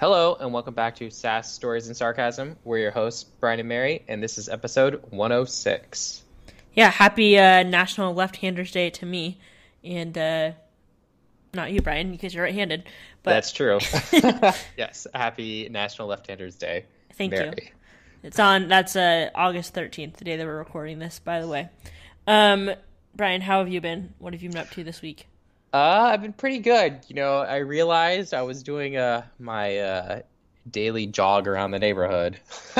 Hello, and welcome back to Sass Stories and Sarcasm. We're your hosts, Brian and Mary, and this is episode 106. Yeah, happy uh, National Left-Handers Day to me, and uh, not you, Brian, because you're right-handed. But That's true. yes, happy National Left-Handers Day. thank you. It's on. That's uh, August 13th, the day that we're recording this. By the way, um, Brian, how have you been? What have you been up to this week? Uh, I've been pretty good. You know, I realized I was doing uh, my uh, daily jog around the neighborhood,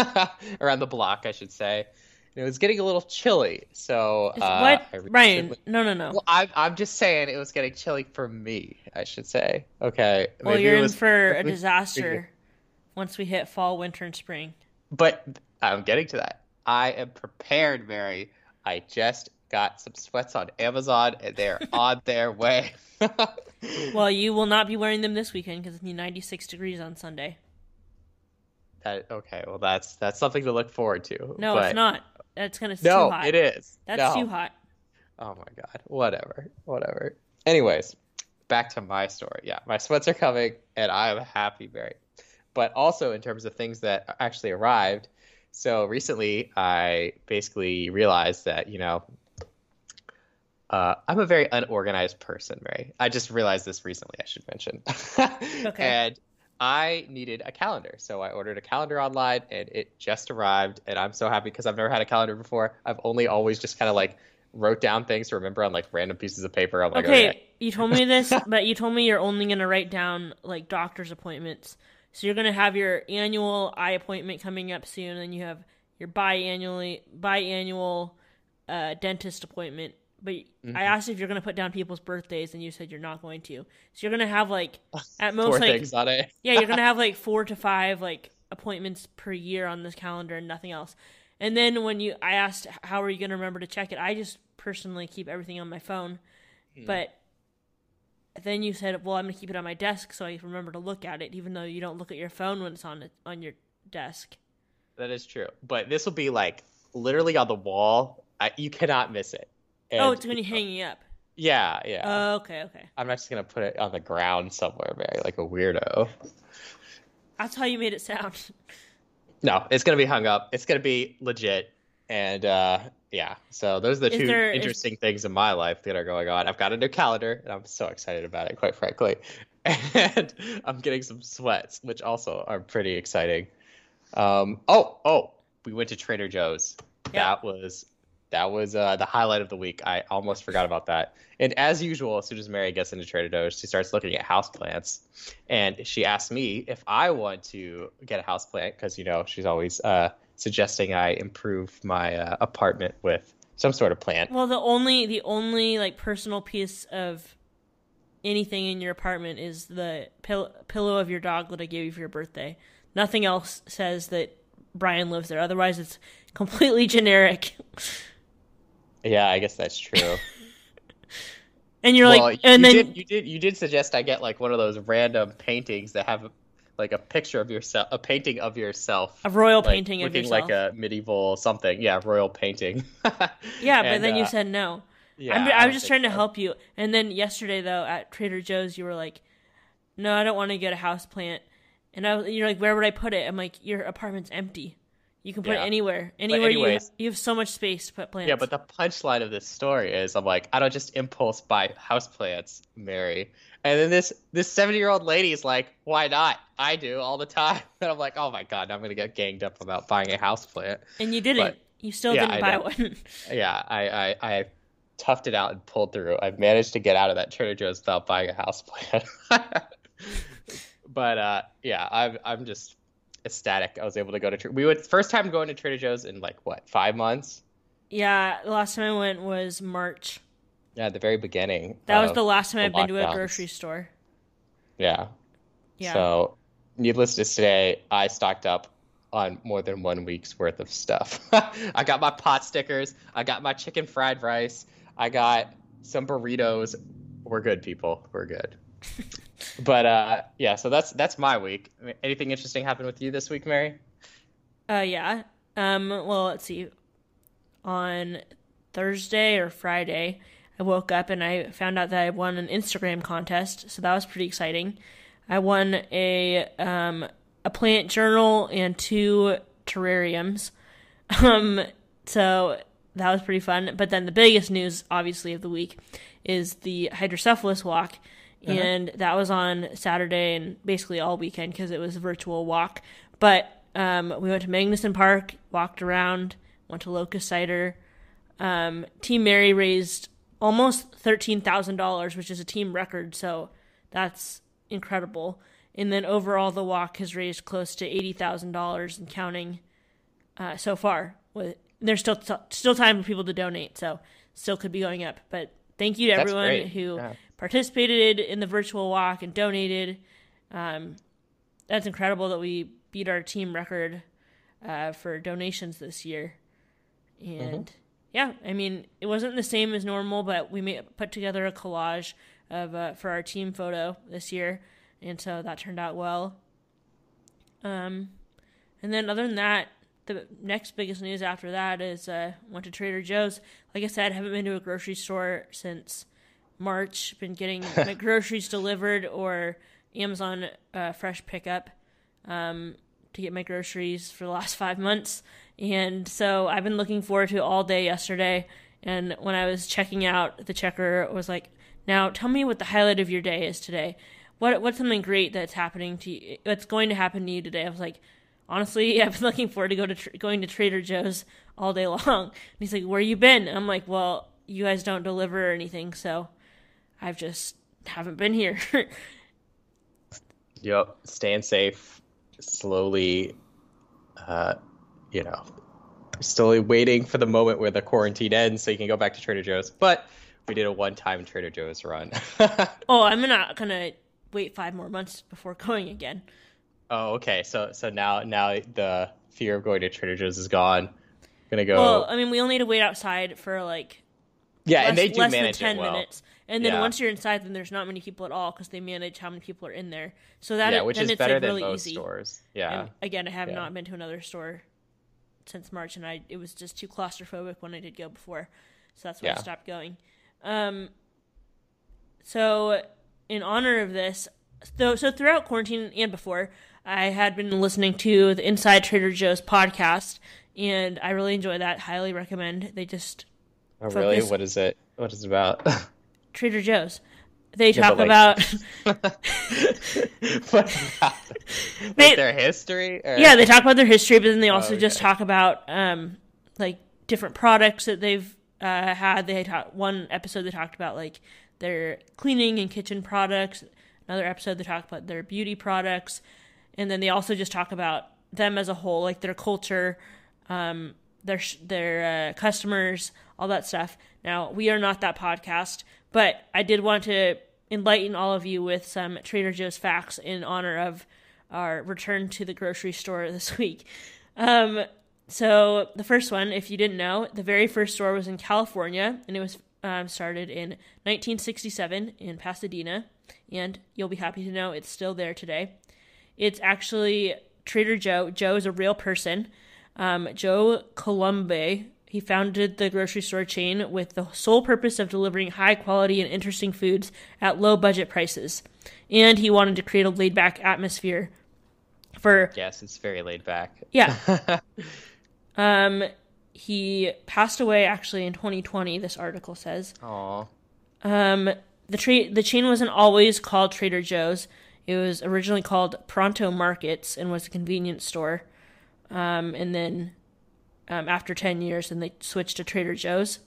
around the block, I should say. And it was getting a little chilly, so uh, what, I recently- No, no, no. Well, I'm, I'm just saying it was getting chilly for me, I should say. Okay. well, maybe you're in was for a disaster once we hit fall, winter, and spring. But I'm getting to that. I am prepared, Mary. I just got some sweats on Amazon and they're on their way. Well, you will not be wearing them this weekend because it's 96 degrees on Sunday. That- okay, well that's that's something to look forward to. No, but- it's not. That's gonna. No, too hot. it is. That's No. too hot. Oh my god. Whatever. Whatever. Anyways, back to my story. Yeah, my sweats are coming and I am happy, Mary. But also in terms of things that actually arrived. So recently I basically realized that, you know, uh, I'm a very unorganized person, Mary. I just realized this recently, I should mention. Okay. And I needed a calendar. So I ordered a calendar online and it just arrived. And I'm so happy because I've never had a calendar before. I've only always just kind of like wrote down things to remember on like random pieces of paper. I'm like, okay, okay. you told me this, but you told me you're only gonna write down like doctor's appointments. So you're gonna have your annual eye appointment coming up soon, and then you have your biannually biannual uh, dentist appointment. But Mm-hmm. I asked if you're gonna put down people's birthdays, and you said you're not going to. So you're gonna have like at most like things on it. yeah, you're gonna have like four to five like appointments per year on this calendar and nothing else. And then when you, I asked how are you gonna remember to check it. I just personally keep everything on my phone, Hmm. but then you said, well, I'm gonna keep it on my desk so I remember to look at it, even though you don't look at your phone when it's on it on your desk. That is true. But this will be like literally on the wall. I, you cannot miss it. Oh, it's when you're hanging up. Yeah, yeah. Oh, okay, okay. I'm not just gonna put it on the ground somewhere, Mary, like a weirdo. That's how you made it sound. No, it's gonna be hung up. It's gonna be legit, and uh, yeah. So those are the Is two there- is- interesting things in my life that are going on. I've got a new calendar, and I'm so excited about it, quite frankly. And I'm getting some sweats, which also are pretty exciting. Um, oh, oh, we went to Trader Joe's. Yeah. That was that was uh, the highlight of the week. I almost forgot about that. And as usual, as soon as Mary gets into Trader Joe's, she starts looking at houseplants. And she asked me if I want to get a houseplant because, you know, she's always uh, suggesting I improve my uh, apartment with some sort of plant. Well, the only the only like personal piece of anything in your apartment is the pill- pillow of your dog that I gave you for your birthday. Nothing else says that Brian lives there. Otherwise, it's completely generic. Yeah, I guess that's true. And you're well, like, you, and then did, you did you did suggest I get like one of those random paintings that have like a picture of yourself, a painting of yourself. a royal like, painting of looking yourself. like a medieval something. Yeah, royal painting. yeah, but And, then you uh, said no. yeah, I'm, I I was just think trying to help you. And then yesterday, though, at Trader Joe's, you were like, "No, I don't want to get a house plant." And I, was- you're like, "Where would I put it?" I'm like, "Your apartment's empty. You can put Yeah. it anywhere. Anywhere you anyways- you have so much space to put plants." Yeah, but the punchline of this story is I'm like, I don't just impulse buy houseplants, Mary. And then this this 70 year old lady is like, why not? I do all the time. And I'm like, oh my god, now I'm gonna get ganged up about buying a houseplant. and you didn't. but- you still yeah, didn't buy one. Yeah, I, I I toughed it out and pulled through. I've managed to get out of that Trader Joe's without buying a houseplant. but uh, yeah, I'm I'm just ecstatic. I was able to go to Tra- we went first time going to Trader Joe's in like what five months. yeah, the last time I went was March. Yeah, the very beginning. That was the last time the I've been to a grocery store. Yeah. Yeah. So, needless to say, I stocked up on more than one week's worth of stuff. I got my pot stickers. I got my chicken fried rice. I got some burritos. We're good, people. We're good. but uh, yeah, so that's that's my week. Anything interesting happened with you this week, Mary? Uh, yeah. Um, well, let's see. On Thursday or Friday, I woke up and I found out that I won an Instagram contest, so that was pretty exciting. I won a um, a plant journal and two terrariums. Um, so that was pretty fun. But then the biggest news, obviously, of the week is the hydrocephalus walk. Uh-huh. And that was on Saturday and basically all weekend because it was a virtual walk. But um, we went to Magnuson Park, walked around, went to Locust Cider. Um, team Mary raised almost thirteen thousand dollars, which is a team record. So that's incredible. And then overall, the walk has raised close to eighty thousand dollars and counting uh, so far. With there's still t- still time for people to donate, so still could be going up. But thank you to That's everyone great. who yeah. Participated in the virtual walk and donated. Um, that's incredible that we beat our team record uh, for donations this year. And mm-hmm. yeah, I mean, it wasn't the same as normal, but we made, put together a collage of uh, for our team photo this year, and so that turned out well. Um, and then other than that, the next biggest news after that is uh, went to Trader Joe's. Like I said, haven't been to a grocery store since March. Been getting my groceries delivered or Amazon uh, fresh pickup um, to get my groceries for the last five months. And so I've been looking forward to all day yesterday. And when I was checking out, the checker was like, "Now tell me what the highlight of your day is today. What what's something great that's happening to you? What's going to happen to you today?" I was like honestly, I've been looking forward to go to tr- going to Trader Joe's all day long. And he's like, "Where you been?" And I'm like, "Well, you guys don't deliver or anything, so I've just haven't been here." yep, staying safe, slowly, uh, you know, slowly waiting for the moment where the quarantine ends so you can go back to Trader Joe's. But we did a one-time Trader Joe's run. oh, I'm not gonna wait five more months before going again. Oh, okay. So so now now the fear of going to Trader Joe's is gone. I'm gonna go. Well, I mean, we only need to wait outside for like yeah, less, and they do manage than ten well. minutes. And then yeah. once you're inside, then there's not many people at all because they manage how many people are in there. So that yeah, which then is it's better like than really most easy. stores. Yeah. And again, I have yeah. not been to another store since March, and I it was just too claustrophobic when I did go before, so that's why yeah. I stopped going. Um. So, in honor of this, so so throughout quarantine and before, I had been listening to the Inside Trader Joe's podcast, and I really enjoy that. Highly recommend. They just oh really what is it? What is it about? Trader Joe's. They yeah, talk like... about about they, their history. Or... Yeah, they talk about their history, but then they also oh, okay. just talk about um like different products that they've uh, had. They talk one episode they talked about like their cleaning and kitchen products. Another episode they talk about their beauty products and then they also just talk about them as a whole, like their culture, um, their their uh, customers, all that stuff. Now we are not that podcast, but I did want to enlighten all of you with some Trader Joe's facts in honor of our return to the grocery store this week. Um, so the first one, if you didn't know, the very first store was in California, and it was um, started in 1967 in Pasadena, and you'll be happy to know it's still there today. It's actually Trader Joe. Joe is a real person. Um, Joe Coulombe. He founded the grocery store chain with the sole purpose of delivering high quality and interesting foods at low budget prices. And he wanted to create a laid back atmosphere for. Yes, it's very laid back. Yeah. um, he passed away actually in 2020. This article says. Aww. Um, the tra- the chain wasn't always called Trader Joe's. It was originally called Pronto Markets and was a convenience store. Um, and then um, after 10 years, and they switched to Trader Joe's.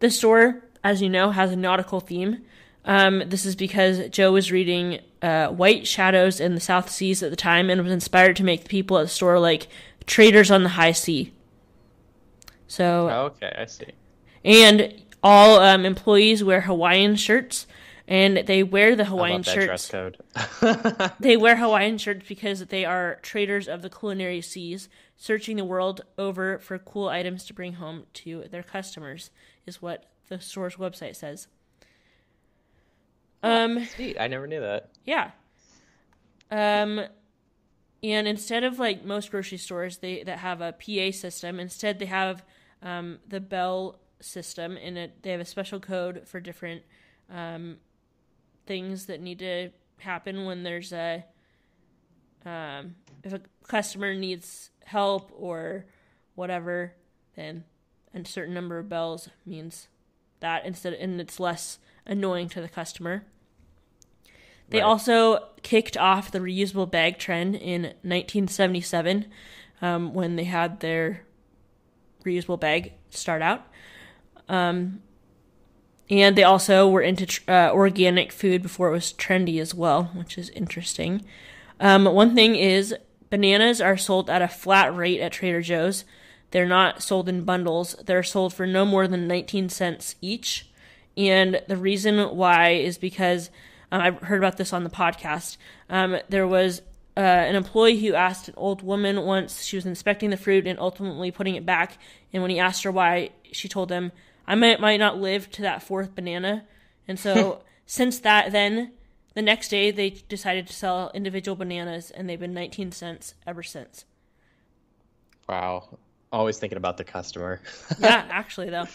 The store, as you know, has a nautical theme. Um, this is because Joe was reading uh, White Shadows in the South Seas at the time and was inspired to make the people at the store like traders on the high sea. So. okay, I see. And all um, employees wear Hawaiian shirts and they wear the Hawaiian shirts. code. they wear Hawaiian shirts because they are traders of the culinary seas, searching the world over for cool items to bring home to their customers. Is what the store's website says. Um, sweet. I never knew that. Yeah. Um, and instead of like most grocery stores, they that have a PA system, instead they have um, the Bell system, and it, they have a special code for different um, things that need to happen when there's a um, if a customer needs help or whatever, then a certain number of bells means that instead and it's less annoying to the customer. They Right. also kicked off the reusable bag trend in 1977 um, when they had their reusable bag start out. Um, and they also were into uh, organic food before it was trendy as well, which is interesting. Um, one thing is, bananas are sold at a flat rate at Trader Joe's. They're not sold in bundles. They're sold for no more than 19 cents each. And the reason why is because um, I've heard about this on the podcast. Um, there was uh, an employee who asked an old woman once, she was inspecting the fruit and ultimately putting it back. And when he asked her why, she told him, I might, might not live to that fourth banana. And so, since that, then the next day they decided to sell individual bananas, and they've been 19 cents ever since. Wow. Always thinking about the customer. yeah, actually, though.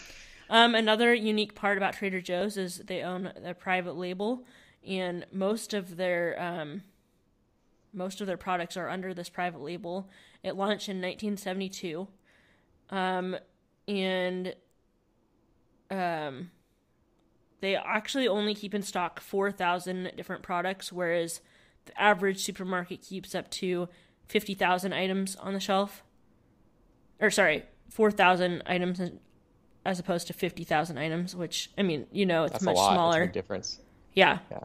Um, another unique part about Trader Joe's is they own their private label, and most of their um, most of their products are under this private label. It launched in 1972, um, and um, they actually only keep in stock 4,000 different products, whereas the average supermarket keeps up to 50,000 items on the shelf. Or sorry, 4,000 items as opposed to 50,000 items, which I mean, you know, it's That's much lot. That's a smaller. difference. Yeah. Yeah.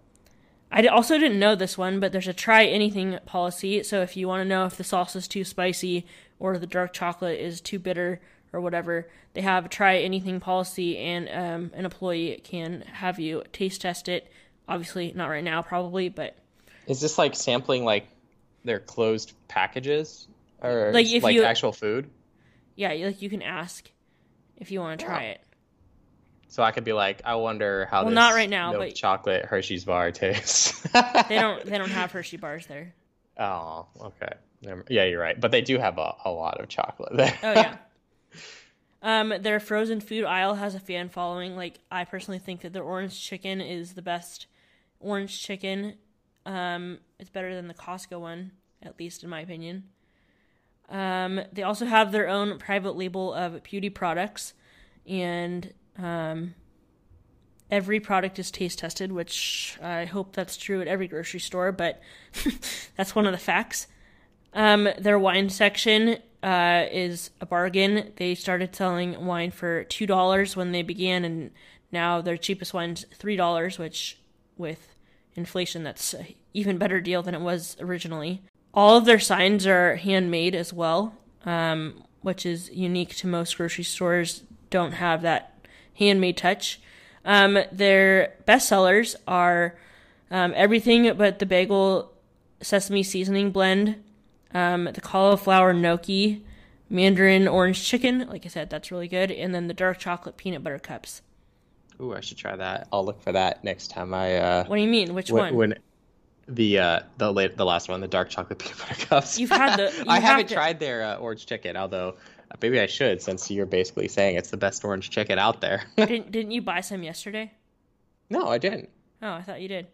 I also didn't know this one, but there's a try anything policy. So if you want to know if the sauce is too spicy or the dark chocolate is too bitter or whatever, they have a try anything policy, and um, an employee can have you taste test it. Obviously, not right now, probably, but Is this like sampling like their closed packages or Like, like, if you- actual food? yeah, like you can ask if you want to try it. So I could be like, I wonder how Well, this not right now, but- chocolate Hershey's bar tastes. They don't. They don't have Hershey bars there. Oh, okay. Yeah, you're right. But they do have a, a lot of chocolate there. Oh yeah. Um, their frozen food aisle has a fan following. Like I personally think that their orange chicken is the best orange chicken. Um, it's better than the Costco one, at least in my opinion. Um, they also have their own private label of beauty products, and um, every product is taste tested, which I hope that's true at every grocery store, but that's one of the facts. Um, their wine section uh, is a bargain. They started selling wine for two dollars when they began, and now their cheapest wine's three dollars, which with inflation, that's a even better deal than it was originally. All of their signs are handmade as well, um, which is unique to most grocery stores. Don't have that handmade touch. Um, their best sellers are um, everything but the bagel sesame seasoning blend, um, the cauliflower gnocchi, mandarin orange chicken. Like I said, that's really good. And then the dark chocolate peanut butter cups. Ooh, I should try that. I'll look for that next time I uh What do you mean? Which when, one? when the uh the late the last one, the dark chocolate peanut butter cups. You've had the- you I have haven't to- tried their uh, orange chicken, although uh, maybe I should since you're basically saying it's the best orange chicken out there. didn't didn't you buy some yesterday? no, I didn't. Oh, I thought you did.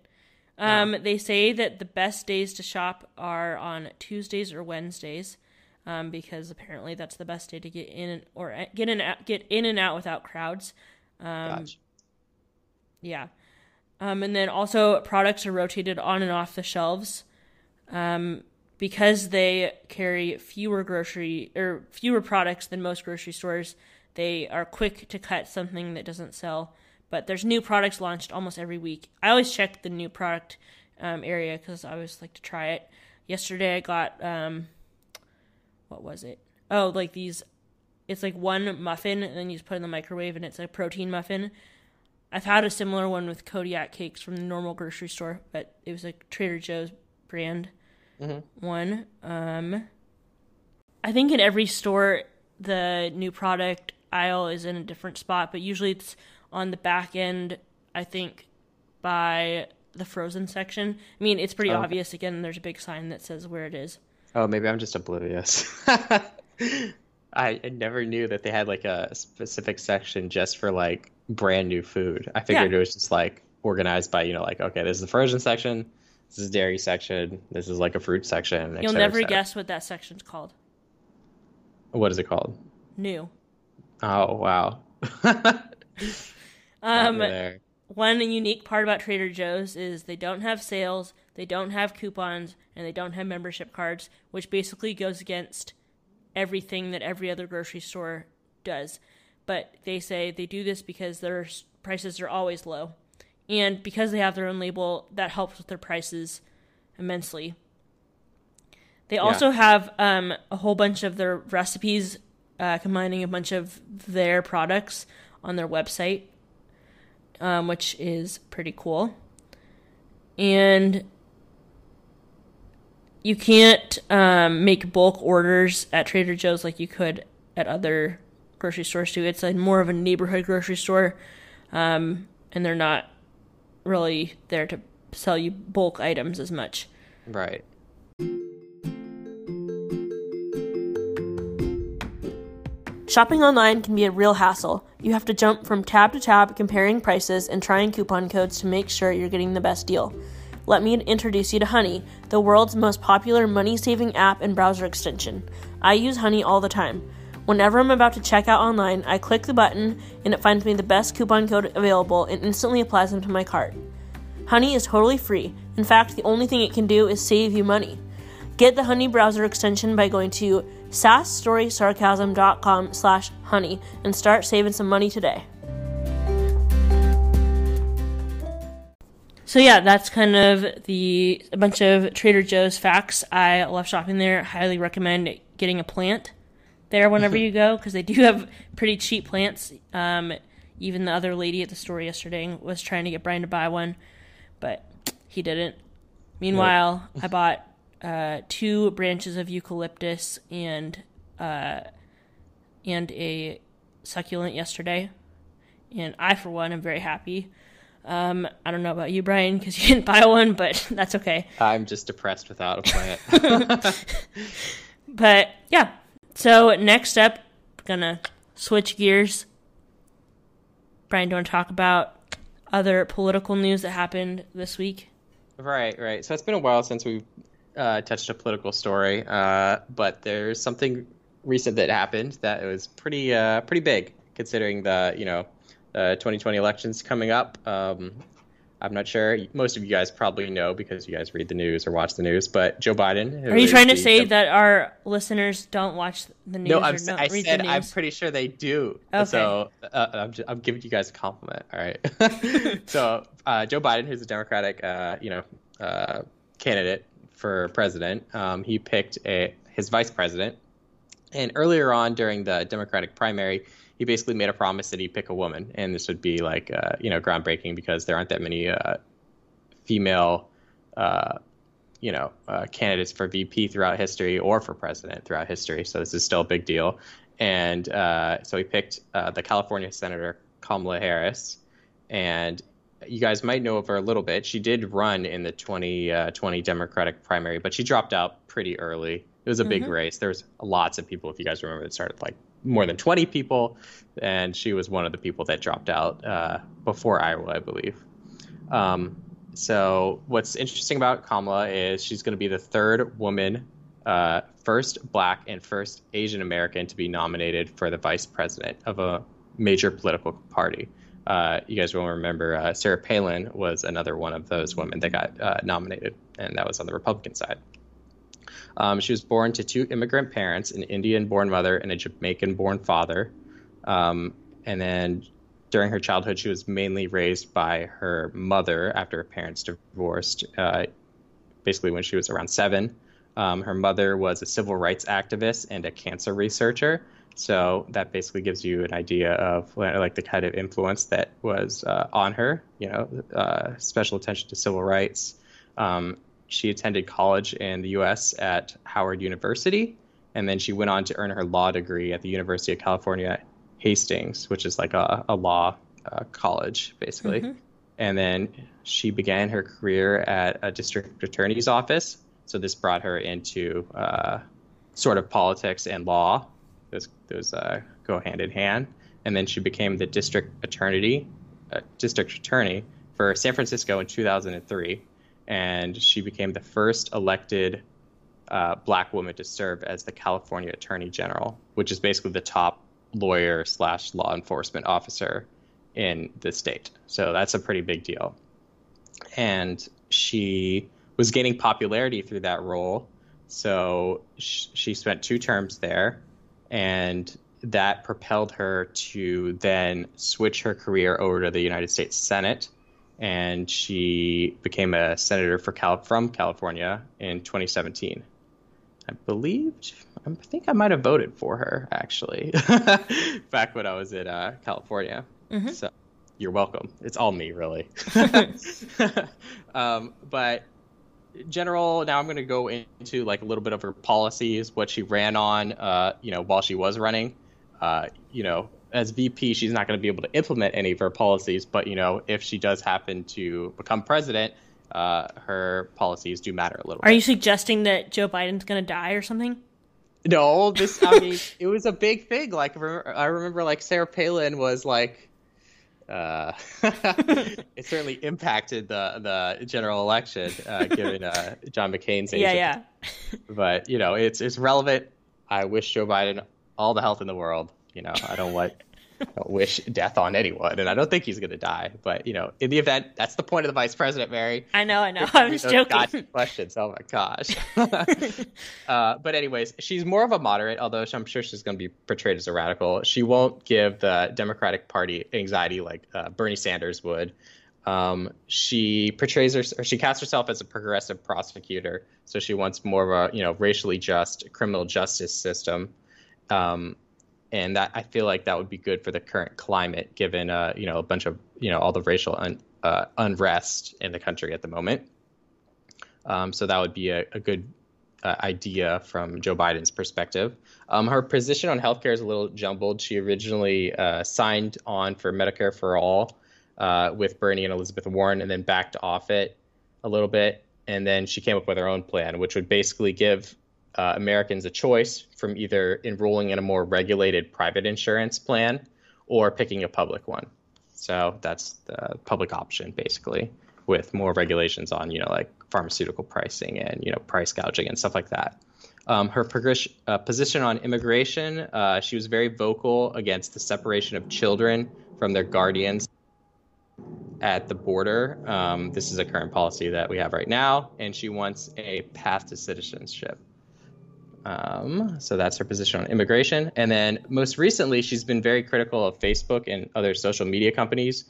Um, They say that the best days to shop are on Tuesdays or Wednesdays, um, because apparently that's the best day to get in or uh, get in get in and out without crowds. Um, Gotcha. Yeah. Um, and then also products are rotated on and off the shelves. Um, because they carry fewer grocery or fewer products than most grocery stores, they are quick to cut something that doesn't sell. But there's new products launched almost every week. I always check the new product um, area because I always like to try it. Yesterday I got um, what was it? Oh, like these. It's like one muffin, and then you just put it in the microwave, and it's a protein muffin. I've had a similar one with Kodiak cakes from the normal grocery store, but it was a Trader Joe's brand Mhm. one. Um, I think in every store the new product aisle is in a different spot, but usually it's on the back end. I think by the frozen section. I mean, it's pretty Oh, obvious. Again, there's a big sign that says where it is. Oh, maybe I'm just oblivious. I, I never knew that they had like a specific section just for like brand new food. I figured Yeah. it was just like organized by, you know, like, okay, this is the frozen section, this is dairy section. This is like a fruit section. You'll cetera, never guess what that section's called. What is it called? New. Oh wow. Um, one unique part about Trader Joe's is they don't have sales, they don't have coupons, and they don't have membership cards, which basically goes against everything that every other grocery store does. But they say they do this because their prices are always low. And because they have their own label, that helps with their prices immensely. They also have um, a whole bunch of their recipes, uh, combining a bunch of their products on their website um, which is pretty cool. And you can't um, make bulk orders at Trader Joe's like you could at other grocery stores too. It's more of a neighborhood grocery store, um, and they're not really there to sell you bulk items as much. Right. Shopping online can be a real hassle. You have to jump from tab to tab comparing prices and trying coupon codes to make sure you're getting the best deal. Let me introduce you to Honey, the world's most popular money saving app and browser extension. I use Honey all the time. Whenever I'm about to check out online, I click the button and it finds me the best coupon code available and instantly applies them to my cart. Honey is totally free. In fact, the only thing it can do is save you money. Get the Honey browser extension by going to sassstorysarcasm.com slash honey and start saving some money today. So yeah, that's kind of the a bunch of Trader Joe's facts. I love shopping there. Highly recommend getting a plant there whenever you go because they do have pretty cheap plants. Um, even the other lady at the store yesterday was trying to get Brian to buy one, but he didn't. Meanwhile, I bought uh, two branches of eucalyptus and uh, and a succulent yesterday, and I, for one, am very happy. Um, I don't know about you, Brian, because you didn't buy one, but that's okay. I'm just depressed without a plant. But yeah, so next up, gonna switch gears. Brian, do you want to talk about other political news that happened this week? Right, right. So it's been a while since we've uh, touched a political story, uh, but there's something recent that happened that was pretty, uh, pretty big considering the, you know, the 2020 elections coming up. Um, I'm not sure. Most of you guys probably know because you guys read the news or watch the news. But Joe Biden. Are you trying to say Dem- that our listeners don't watch the news No, I'm, I said I'm pretty sure they do. Okay. So uh, I'm, just, I'm giving you guys a compliment. All right. so uh, Joe Biden, who's a Democratic, uh, you know, uh, candidate for president, um, he picked a his vice president, and earlier on during the Democratic primary, he basically made a promise that he'd pick a woman, and this would be like uh, you know groundbreaking because there aren't that many uh, female. Uh, you know, uh, candidates for VP throughout history or for president throughout history. So this is still a big deal. And uh, so he picked uh, the California Senator Kamala Harris. And you guys might know of her a little bit. She did run in the 2020 Democratic primary, but she dropped out pretty early. It was a big race. There was lots of people, if you guys remember, it started like more than 20 people. And she was one of the people that dropped out uh, before Iowa, I believe. Um, so what's interesting about Kamala is she's going to be the third woman, uh, first black and first Asian American to be nominated for the vice president of a major political party. Uh, you guys will remember uh, Sarah Palin was another one of those women that got uh, nominated, and that was on the Republican side. Um, she was born to two immigrant parents, an Indian-born mother and a Jamaican-born father. Um, and then during her childhood, she was mainly raised by her mother after her parents divorced, uh, basically when she was around seven. Um, her mother was a civil rights activist and a cancer researcher. So that basically gives you an idea of like the kind of influence that was uh, on her. You know, uh, special attention to civil rights. Um, she attended college in the U.S. at Howard University, and then she went on to earn her law degree at the University of California, Hastings, which is like a, a law uh, college, basically. And then she began her career at a district attorney's office. So this brought her into uh, sort of politics and law. Those, those uh, go hand in hand. And then she became the district attorney, uh, district attorney for San Francisco in 2003. and she became the first elected uh, black woman to serve as the California Attorney General, which is basically the top lawyer slash law enforcement officer in the state. So that's a pretty big deal. And she was gaining popularity through that role. So sh- she spent two terms there, and that propelled her to then switch her career over to the United States Senate. And she became a senator for Cal- from California in 2017. I believe, I think I might have voted for her actually back when I was in uh, California. Mm-hmm. So you're welcome. It's all me, really. um, but general, now I'm going to go into like a little bit of her policies, what she ran on, uh, you know, while she was running. Uh, you know, as VP, she's not going to be able to implement any of her policies, but you know, if she does happen to become president, uh, her policies do matter a little. Bit. Are bit. you suggesting that Joe Biden's going to die or something? No, this. I mean, it was a big thing. Like I remember, like Sarah Palin was like, uh, it certainly impacted the the general election, uh, given uh, John McCain's age. Yeah, yeah. But you know, it's it's relevant. I wish Joe Biden all the health in the world. You know, I don't want don't wish death on anyone, and I don't think he's going to die. But you know, in the event, that's the point of the vice president, Mary. I know, I know. I was joking. questions. Oh my gosh. uh, but anyways, she's more of a moderate, although I'm sure she's going to be portrayed as a radical. She won't give the Democratic Party anxiety like uh, Bernie Sanders would. Um, she portrays her, or she casts herself as a progressive prosecutor, so she wants more of a you know racially just criminal justice system. Um, and that I feel like that would be good for the current climate, given uh, you know a bunch of you know all the racial un, uh, unrest in the country at the moment. Um, so that would be a, a good uh, idea from Joe Biden's perspective. Um, her position on healthcare is a little jumbled. She originally uh, signed on for Medicare for all uh, with Bernie and Elizabeth Warren, and then backed off it a little bit, and then she came up with her own plan, which would basically give uh, Americans a choice from either enrolling in a more regulated private insurance plan or picking a public one. So that's the public option, basically, with more regulations on, you know, like pharmaceutical pricing and, you know, price gouging and stuff like that. Um, her uh, position on immigration, uh, she was very vocal against the separation of children from their guardians at the border. Um, this is a current policy that we have right now, and she wants a path to citizenship. Um, so that's her position on immigration. And then most recently, she's been very critical of Facebook and other social media companies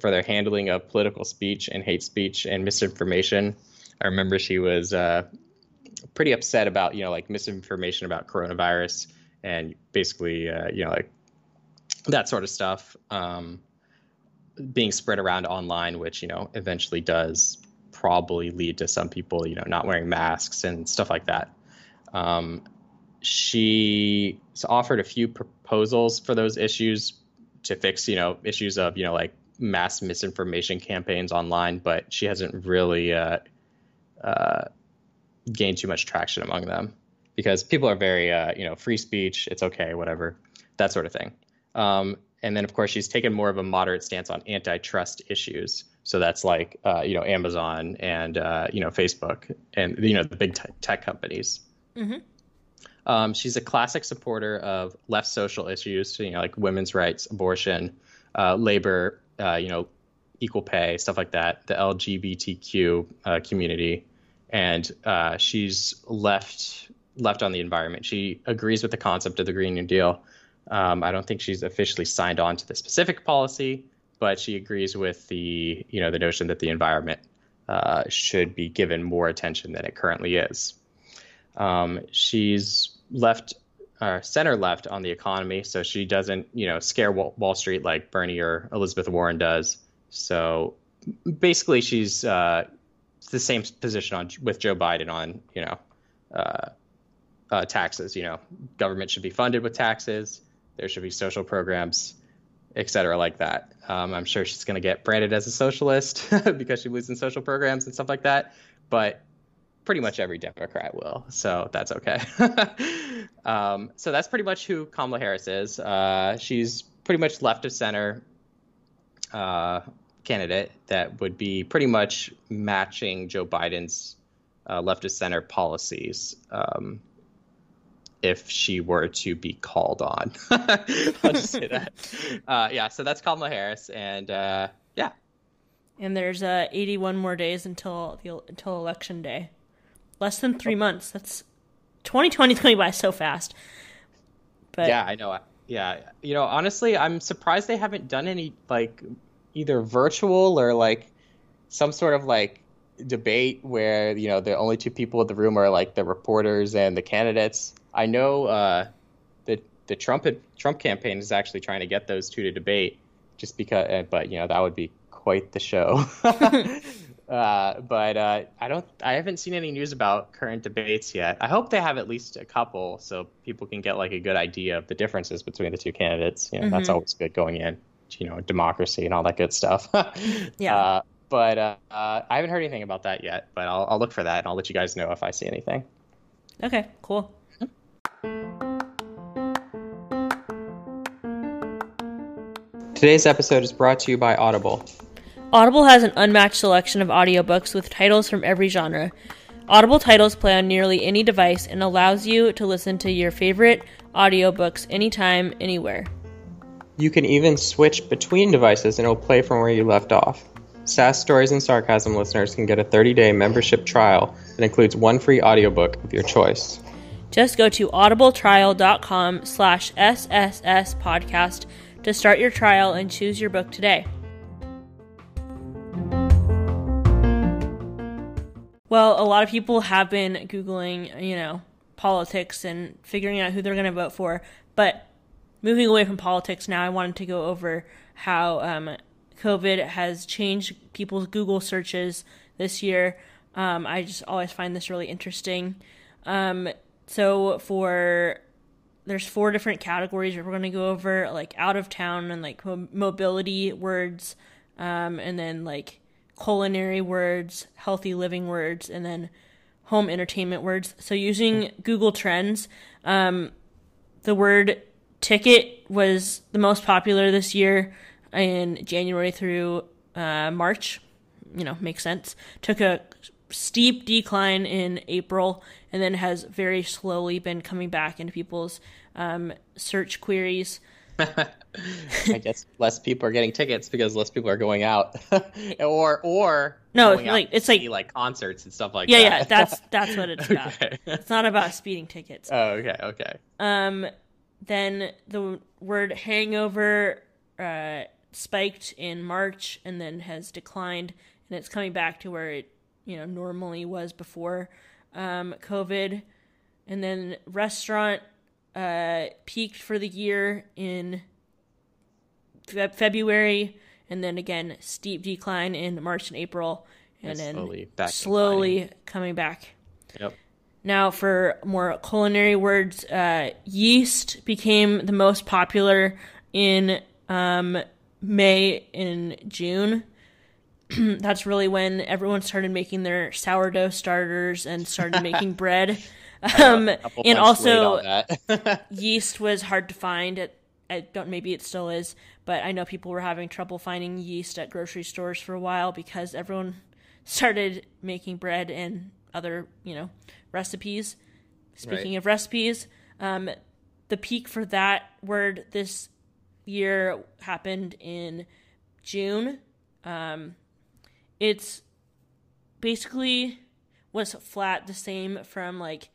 for their handling of political speech and hate speech and misinformation. I remember she was uh, pretty upset about, you know, like misinformation about coronavirus and basically, uh, you know, like that sort of stuff um, being spread around online, which, you know, eventually does probably lead to some people, you know, not wearing masks and stuff like that. Um, she offered a few proposals for those issues to fix, you know, issues of, you know, like mass misinformation campaigns online, but she hasn't really uh, uh, gained too much traction among them because people are very, uh, you know, free speech, it's okay, whatever, that sort of thing. Um, and then, of course, she's taken more of a moderate stance on antitrust issues. So that's like, uh, you know, Amazon and, uh, you know, Facebook and, you know, the big t- tech companies. Mm-hmm. Um, she's a classic supporter of left social issues, you know, like women's rights, abortion, uh, labor, uh, you know, equal pay, stuff like that, the LGBTQ uh, community, and uh, she's left left on the environment. She agrees with the concept of the Green New Deal. Um, I don't think she's officially signed on to the specific policy, but she agrees with the you know the notion that the environment uh, should be given more attention than it currently is. Um, she's left, uh, center left on the economy, so she doesn't, you know, scare Wall, Wall Street like Bernie or Elizabeth Warren does. So basically, she's uh, the same position on with Joe Biden on, you know, uh, uh, taxes. You know, government should be funded with taxes. There should be social programs, et cetera, like that. Um, I'm sure she's going to get branded as a socialist because she believes in social programs and stuff like that. But pretty much every Democrat will, so that's okay. um, so that's pretty much who Kamala Harris is. Uh, she's pretty much left of center, uh, candidate that would be pretty much matching Joe Biden's uh, of center policies. Um, if she were to be called on, I'll just say that. Uh, yeah, so that's Kamala Harris, and uh, yeah. And there's uh, 81 more days until the until election day. Less than three months. That's 2020 is going by so fast. But yeah, I know. Yeah, you know, honestly, I'm surprised they haven't done any like either virtual or like some sort of like debate where you know the only two people in the room are like the reporters and the candidates. I know uh, the the Trump Trump campaign is actually trying to get those two to debate, just because. Uh, but you know that would be quite the show. uh, but uh, I don't. I haven't seen any news about current debates yet. I hope they have at least a couple, so people can get like a good idea of the differences between the two candidates. You know, mm-hmm. that's always good going in. You know, democracy and all that good stuff. yeah. Uh, but uh, uh, I haven't heard anything about that yet. But I'll, I'll look for that and I'll let you guys know if I see anything. Okay. Cool. Today's episode is brought to you by Audible. Audible has an unmatched selection of audiobooks with titles from every genre. Audible titles play on nearly any device and allows you to listen to your favorite audiobooks anytime, anywhere. You can even switch between devices and it will play from where you left off. Sass Stories and Sarcasm listeners can get a 30-day membership trial that includes one free audiobook of your choice. Just go to audibletrial.com slash SSS podcast to start your trial and choose your book today. Well, a lot of people have been Googling, you know, politics and figuring out who they're going to vote for. But moving away from politics now, I wanted to go over how um, COVID has changed people's Google searches this year. Um, I just always find this really interesting. Um, so for there's four different categories we're going to go over like out of town and like mobility words um, and then like culinary words healthy living words and then home entertainment words. So using google trends um, the word ticket was the most popular this year in january through uh, march. You know makes sense. Took a steep decline in April and then has very slowly been coming back into people's um, search queries. I guess less people are getting tickets because less people are going out, or or no, like it's like like concerts and stuff like yeah, that. Yeah, yeah, that's that's what it's about. It's not about speeding tickets. Oh, okay, okay. Um, then the word hangover uh, spiked in March and then has declined, and it's coming back to where it you know normally was before um, COVID, and then restaurant uh, peaked for the year in fe- February, and then again steep decline in March and April, and, then slowly, slowly coming back. Yep. Now, for more culinary words, uh, yeast became the most popular in um, May and June. that's really when everyone started making their sourdough starters and started making bread. Um, and also, yeast was hard to find. At, I don't maybe it still is, but I know people were having trouble finding yeast at grocery stores for a while because everyone started making bread and other you know recipes. Speaking right. of recipes, um, the peak for that word this year happened in June. Um, it's basically was flat the same from like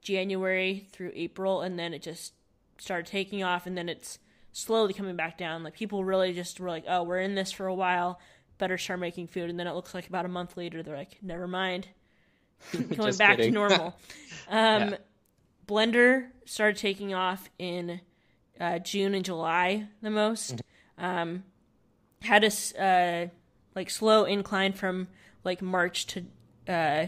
January through April and then it just started taking off and then it's slowly coming back down. Like people really just were like, "Oh, we're in this for a while, better start making food." And then it looks like about a month later they're like, "Never mind." Going back kidding. to normal. Um, yeah. Blender started taking off in uh, June and July the most. Mm-hmm. Um, had a uh, like slow incline from like March to uh,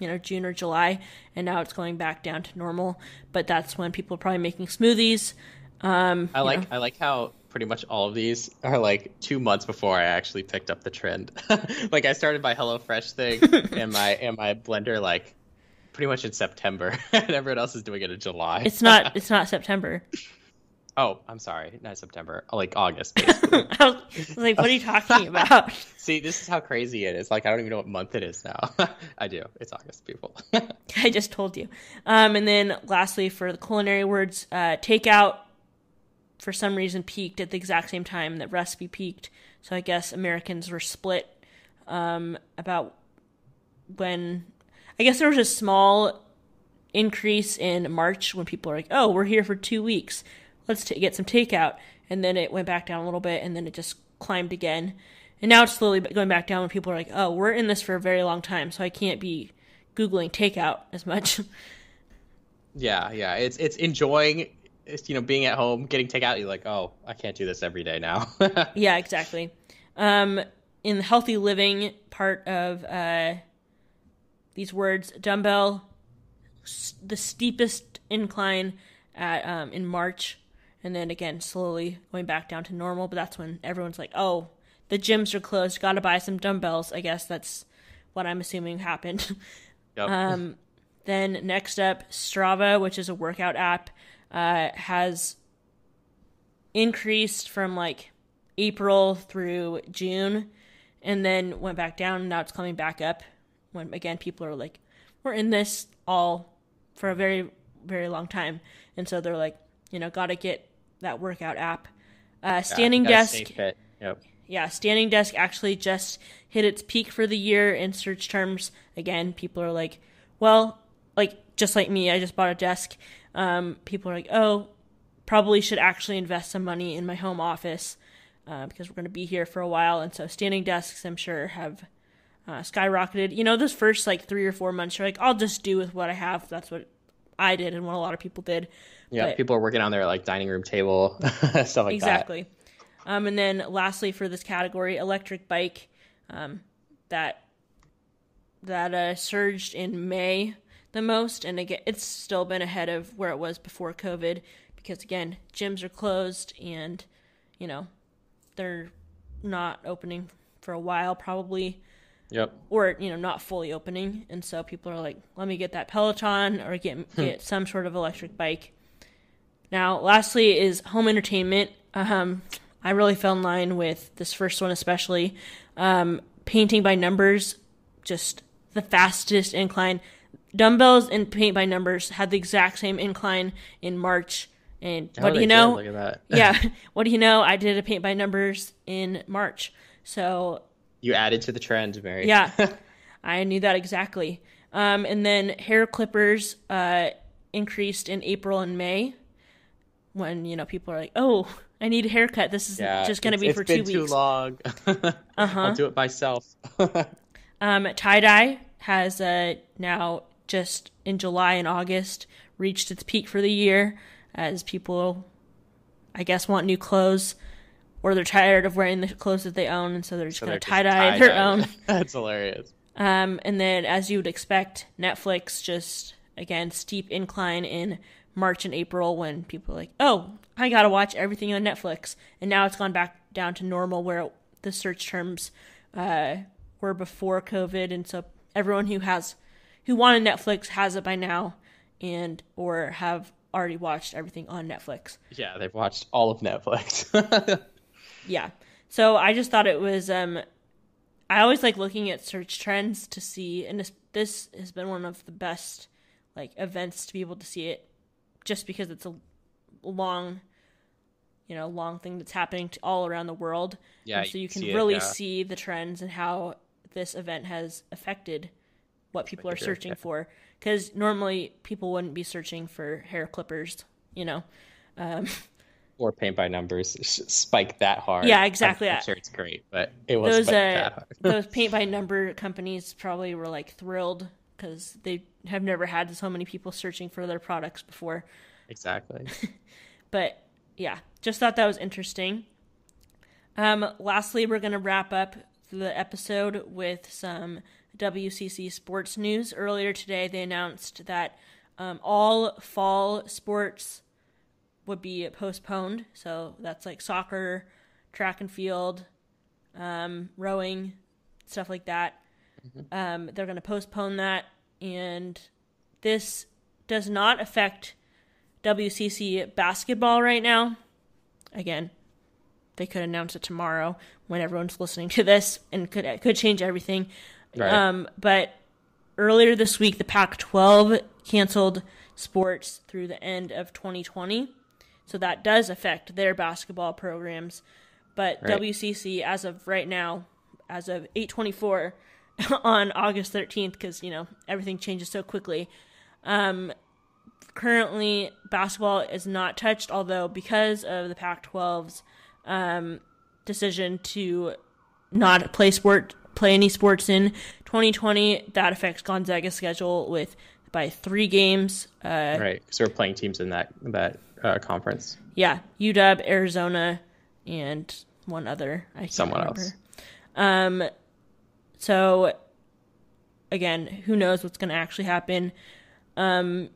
you know June or July, and now it's going back down to normal. But that's when people are probably making smoothies. Um, I like know. I like how pretty much all of these are like two months before I actually picked up the trend. like I started my HelloFresh thing and my and my blender like pretty much in September, and everyone else is doing it in July. it's not it's not September. Oh, I'm sorry, not September, like August. Basically. I was like, what are you talking about? See, this is how crazy it is. Like, I don't even know what month it is now. I do. It's August, people. I just told you. Um, and then lastly, for the culinary words, uh, takeout for some reason peaked at the exact same time that recipe peaked. So I guess Americans were split um, about when. I guess there was a small increase in March when people are like, "Oh, we're here for two weeks. Let's t- get some takeout," and then it went back down a little bit, and then it just climbed again, and now it's slowly going back down when people are like, "Oh, we're in this for a very long time, so I can't be googling takeout as much." yeah, yeah, it's it's enjoying. It's, you know, being at home, getting takeout, you're like, oh, I can't do this every day now. yeah, exactly. Um, in the healthy living part of uh, these words, dumbbell the steepest incline at um, in March, and then again slowly going back down to normal. But that's when everyone's like, "Oh, the gyms are closed. Got to buy some dumbbells." I guess that's what I'm assuming happened. Yep. Um, then next up, Strava, which is a workout app, uh, has increased from like April through June, and then went back down. Now it's coming back up. When again, people are like, "We're in this all for a very very long time, and so they're like, you know, got to get that workout app. Uh, standing yeah, desk. Yep. Yeah, standing desk actually just hit its peak for the year in search terms. Again, people are like, well, like just like me, I just bought a desk. Um, people are like, oh, probably should actually invest some money in my home office uh, because we're going to be here for a while. And so standing desks, I'm sure, have uh, skyrocketed. You know, those first like three or four months, you're like, I'll just do with what I have. That's what I did and what a lot of people did. Yeah, but, people are working on their like dining room table, stuff like exactly. that. Exactly. Um, and then lastly, for this category, electric bike, um, that that uh, surged in May the most, and again, it's still been ahead of where it was before COVID because again, gyms are closed and you know they're not opening for a while probably Yep. Or you know, not fully opening, and so people are like, "Let me get that Peloton or get hmm. get some sort of electric bike." Now, lastly, is home entertainment. Um, I really fell in line with this first one, especially um, painting by numbers. Just the fastest incline. Dumbbells and paint by numbers had the exact same incline in March. And what do you know? Look at that. Yeah, what do you know? I did a paint by numbers in March. So you added to the trend, Mary. Yeah, I knew that exactly. Um, and then hair clippers uh, increased in April and May when you know people are like, "Oh, I need a haircut. This is yeah, just going to be for two weeks." It's been too long. uh huh. I'll do it myself. um, tie dye has uh, now just in July and August reached its peak for the year as people, I guess, want new clothes or they're tired of wearing the clothes that they own, and so they're just so going to tie dye their own. That's hilarious. Um, and then, as you would expect, Netflix just again steep incline in March and April when people are like, "Oh, I gotta watch everything on Netflix," and now it's gone back down to normal where the search terms uh, were before COVID, and so everyone who has who wanted Netflix has it by now, and or have already watched everything on Netflix. Yeah, they've watched all of Netflix. yeah. So I just thought it was um I always like looking at search trends to see and this this has been one of the best like events to be able to see it just because it's a long you know, long thing that's happening all around the world. Yeah. And so you can really it, yeah. see the trends and how this event has affected what people are searching for. Because normally people wouldn't be searching for hair clippers, you know. Um, or paint by numbers spike that hard. Yeah, exactly. I'm, I'm sure it's great, but it was those, uh, that hard. those paint by number companies probably were like thrilled because they have never had so many people searching for their products before. Exactly. but yeah, just thought that was interesting. Um, lastly, we're going to wrap up the episode with some WCC sports news. Earlier today, they announced that um, all fall sports would be postponed. So that's like soccer, track and field, um, rowing, stuff like that. Mm-hmm. Um, they're going to postpone that, and this does not affect WCC basketball right now. Again, they could announce it tomorrow when everyone's listening to this and could could change everything. Right. Um, but earlier this week, the Pac-12 canceled sports through the end of 2020, so that does affect their basketball programs. But Right. WCC, as of right now, as of 8:24 on August 13th, because you know everything changes so quickly. Um, currently, basketball is not touched, although because of the Pac-12's um, decision to not play sport, play any sports in 2020, that affects Gonzaga's schedule with by three games. Uh, Right. So we're playing teams in that that uh, conference. yeah, UW, Arizona, and one other. I can't Someone remember. else. Um, so again, who knows what's going to actually happen? Um,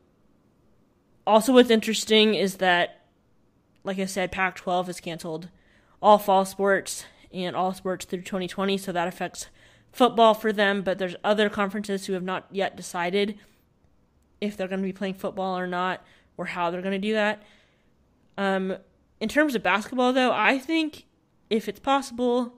also, what's interesting is that, like I said, Pac-12 has canceled all fall sports and all sports through 2020, so that affects football for them. But there's other conferences who have not yet decided if they're going to be playing football or not, or how they're going to do that. Um, in terms of basketball, though, I think if it's possible,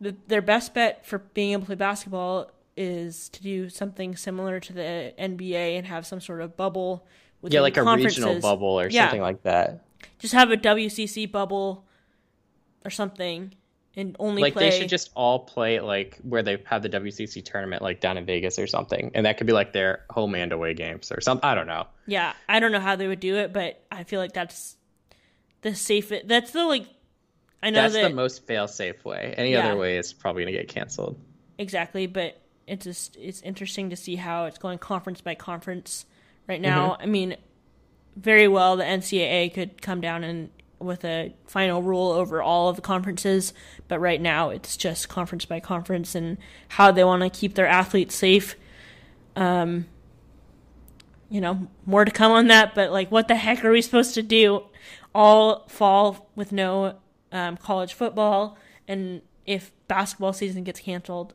the, their best bet for being able to play basketball is to do something similar to the NBA and have some sort of bubble. Yeah, like a regional bubble or Yeah. something like that. Just have a WCC bubble or something, and only Like play. they should just all play like where they have the WCC tournament, like down in Vegas or something, and that could be like their home and away games or something. I don't know. Yeah, I don't know how they would do it, but I feel like that's the safe. That's the like. I know That's that the most fail-safe way. Any Yeah. other way is probably gonna get canceled. exactly, but it's just it's interesting to see how it's going conference by conference right now. Mm-hmm. I mean, very well the NCAA could come down and with a final rule over all of the conferences, but right now it's just conference by conference and how they want to keep their athletes safe. Um, you know, more to come on that, but like, what the heck are we supposed to do all fall with no um, college football? And if basketball season gets canceled,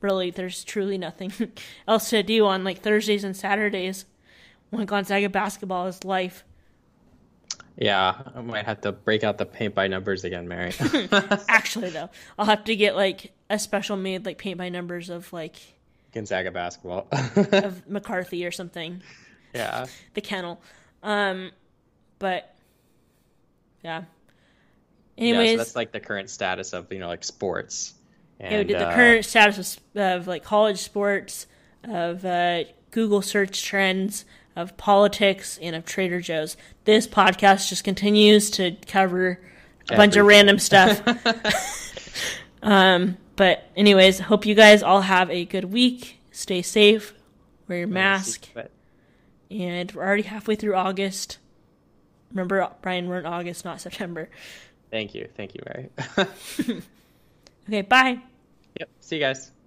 really, there's truly nothing else to do on like Thursdays and Saturdays when Gonzaga basketball is life. Yeah, I might have to break out the paint by numbers again, Mary. Actually, though, I'll have to get like a special made like paint by numbers of like Gonzaga basketball. of McCarthey or something. yeah. the kennel. Um, but yeah. Yeah, Anyways, so that's like the current status of you know like sports. And, yeah, the uh, current status of, of like college sports, of uh, Google search trends, of politics, and of Trader Joe's. This podcast just continues to cover a bunch of random stuff. um, but anyways, hope you guys all have a good week. Stay safe. Wear your mask. And we're already halfway through August. Remember, Brian, we're in August, not September. thank you, thank you, Mary. Okay, bye. yep. See you guys.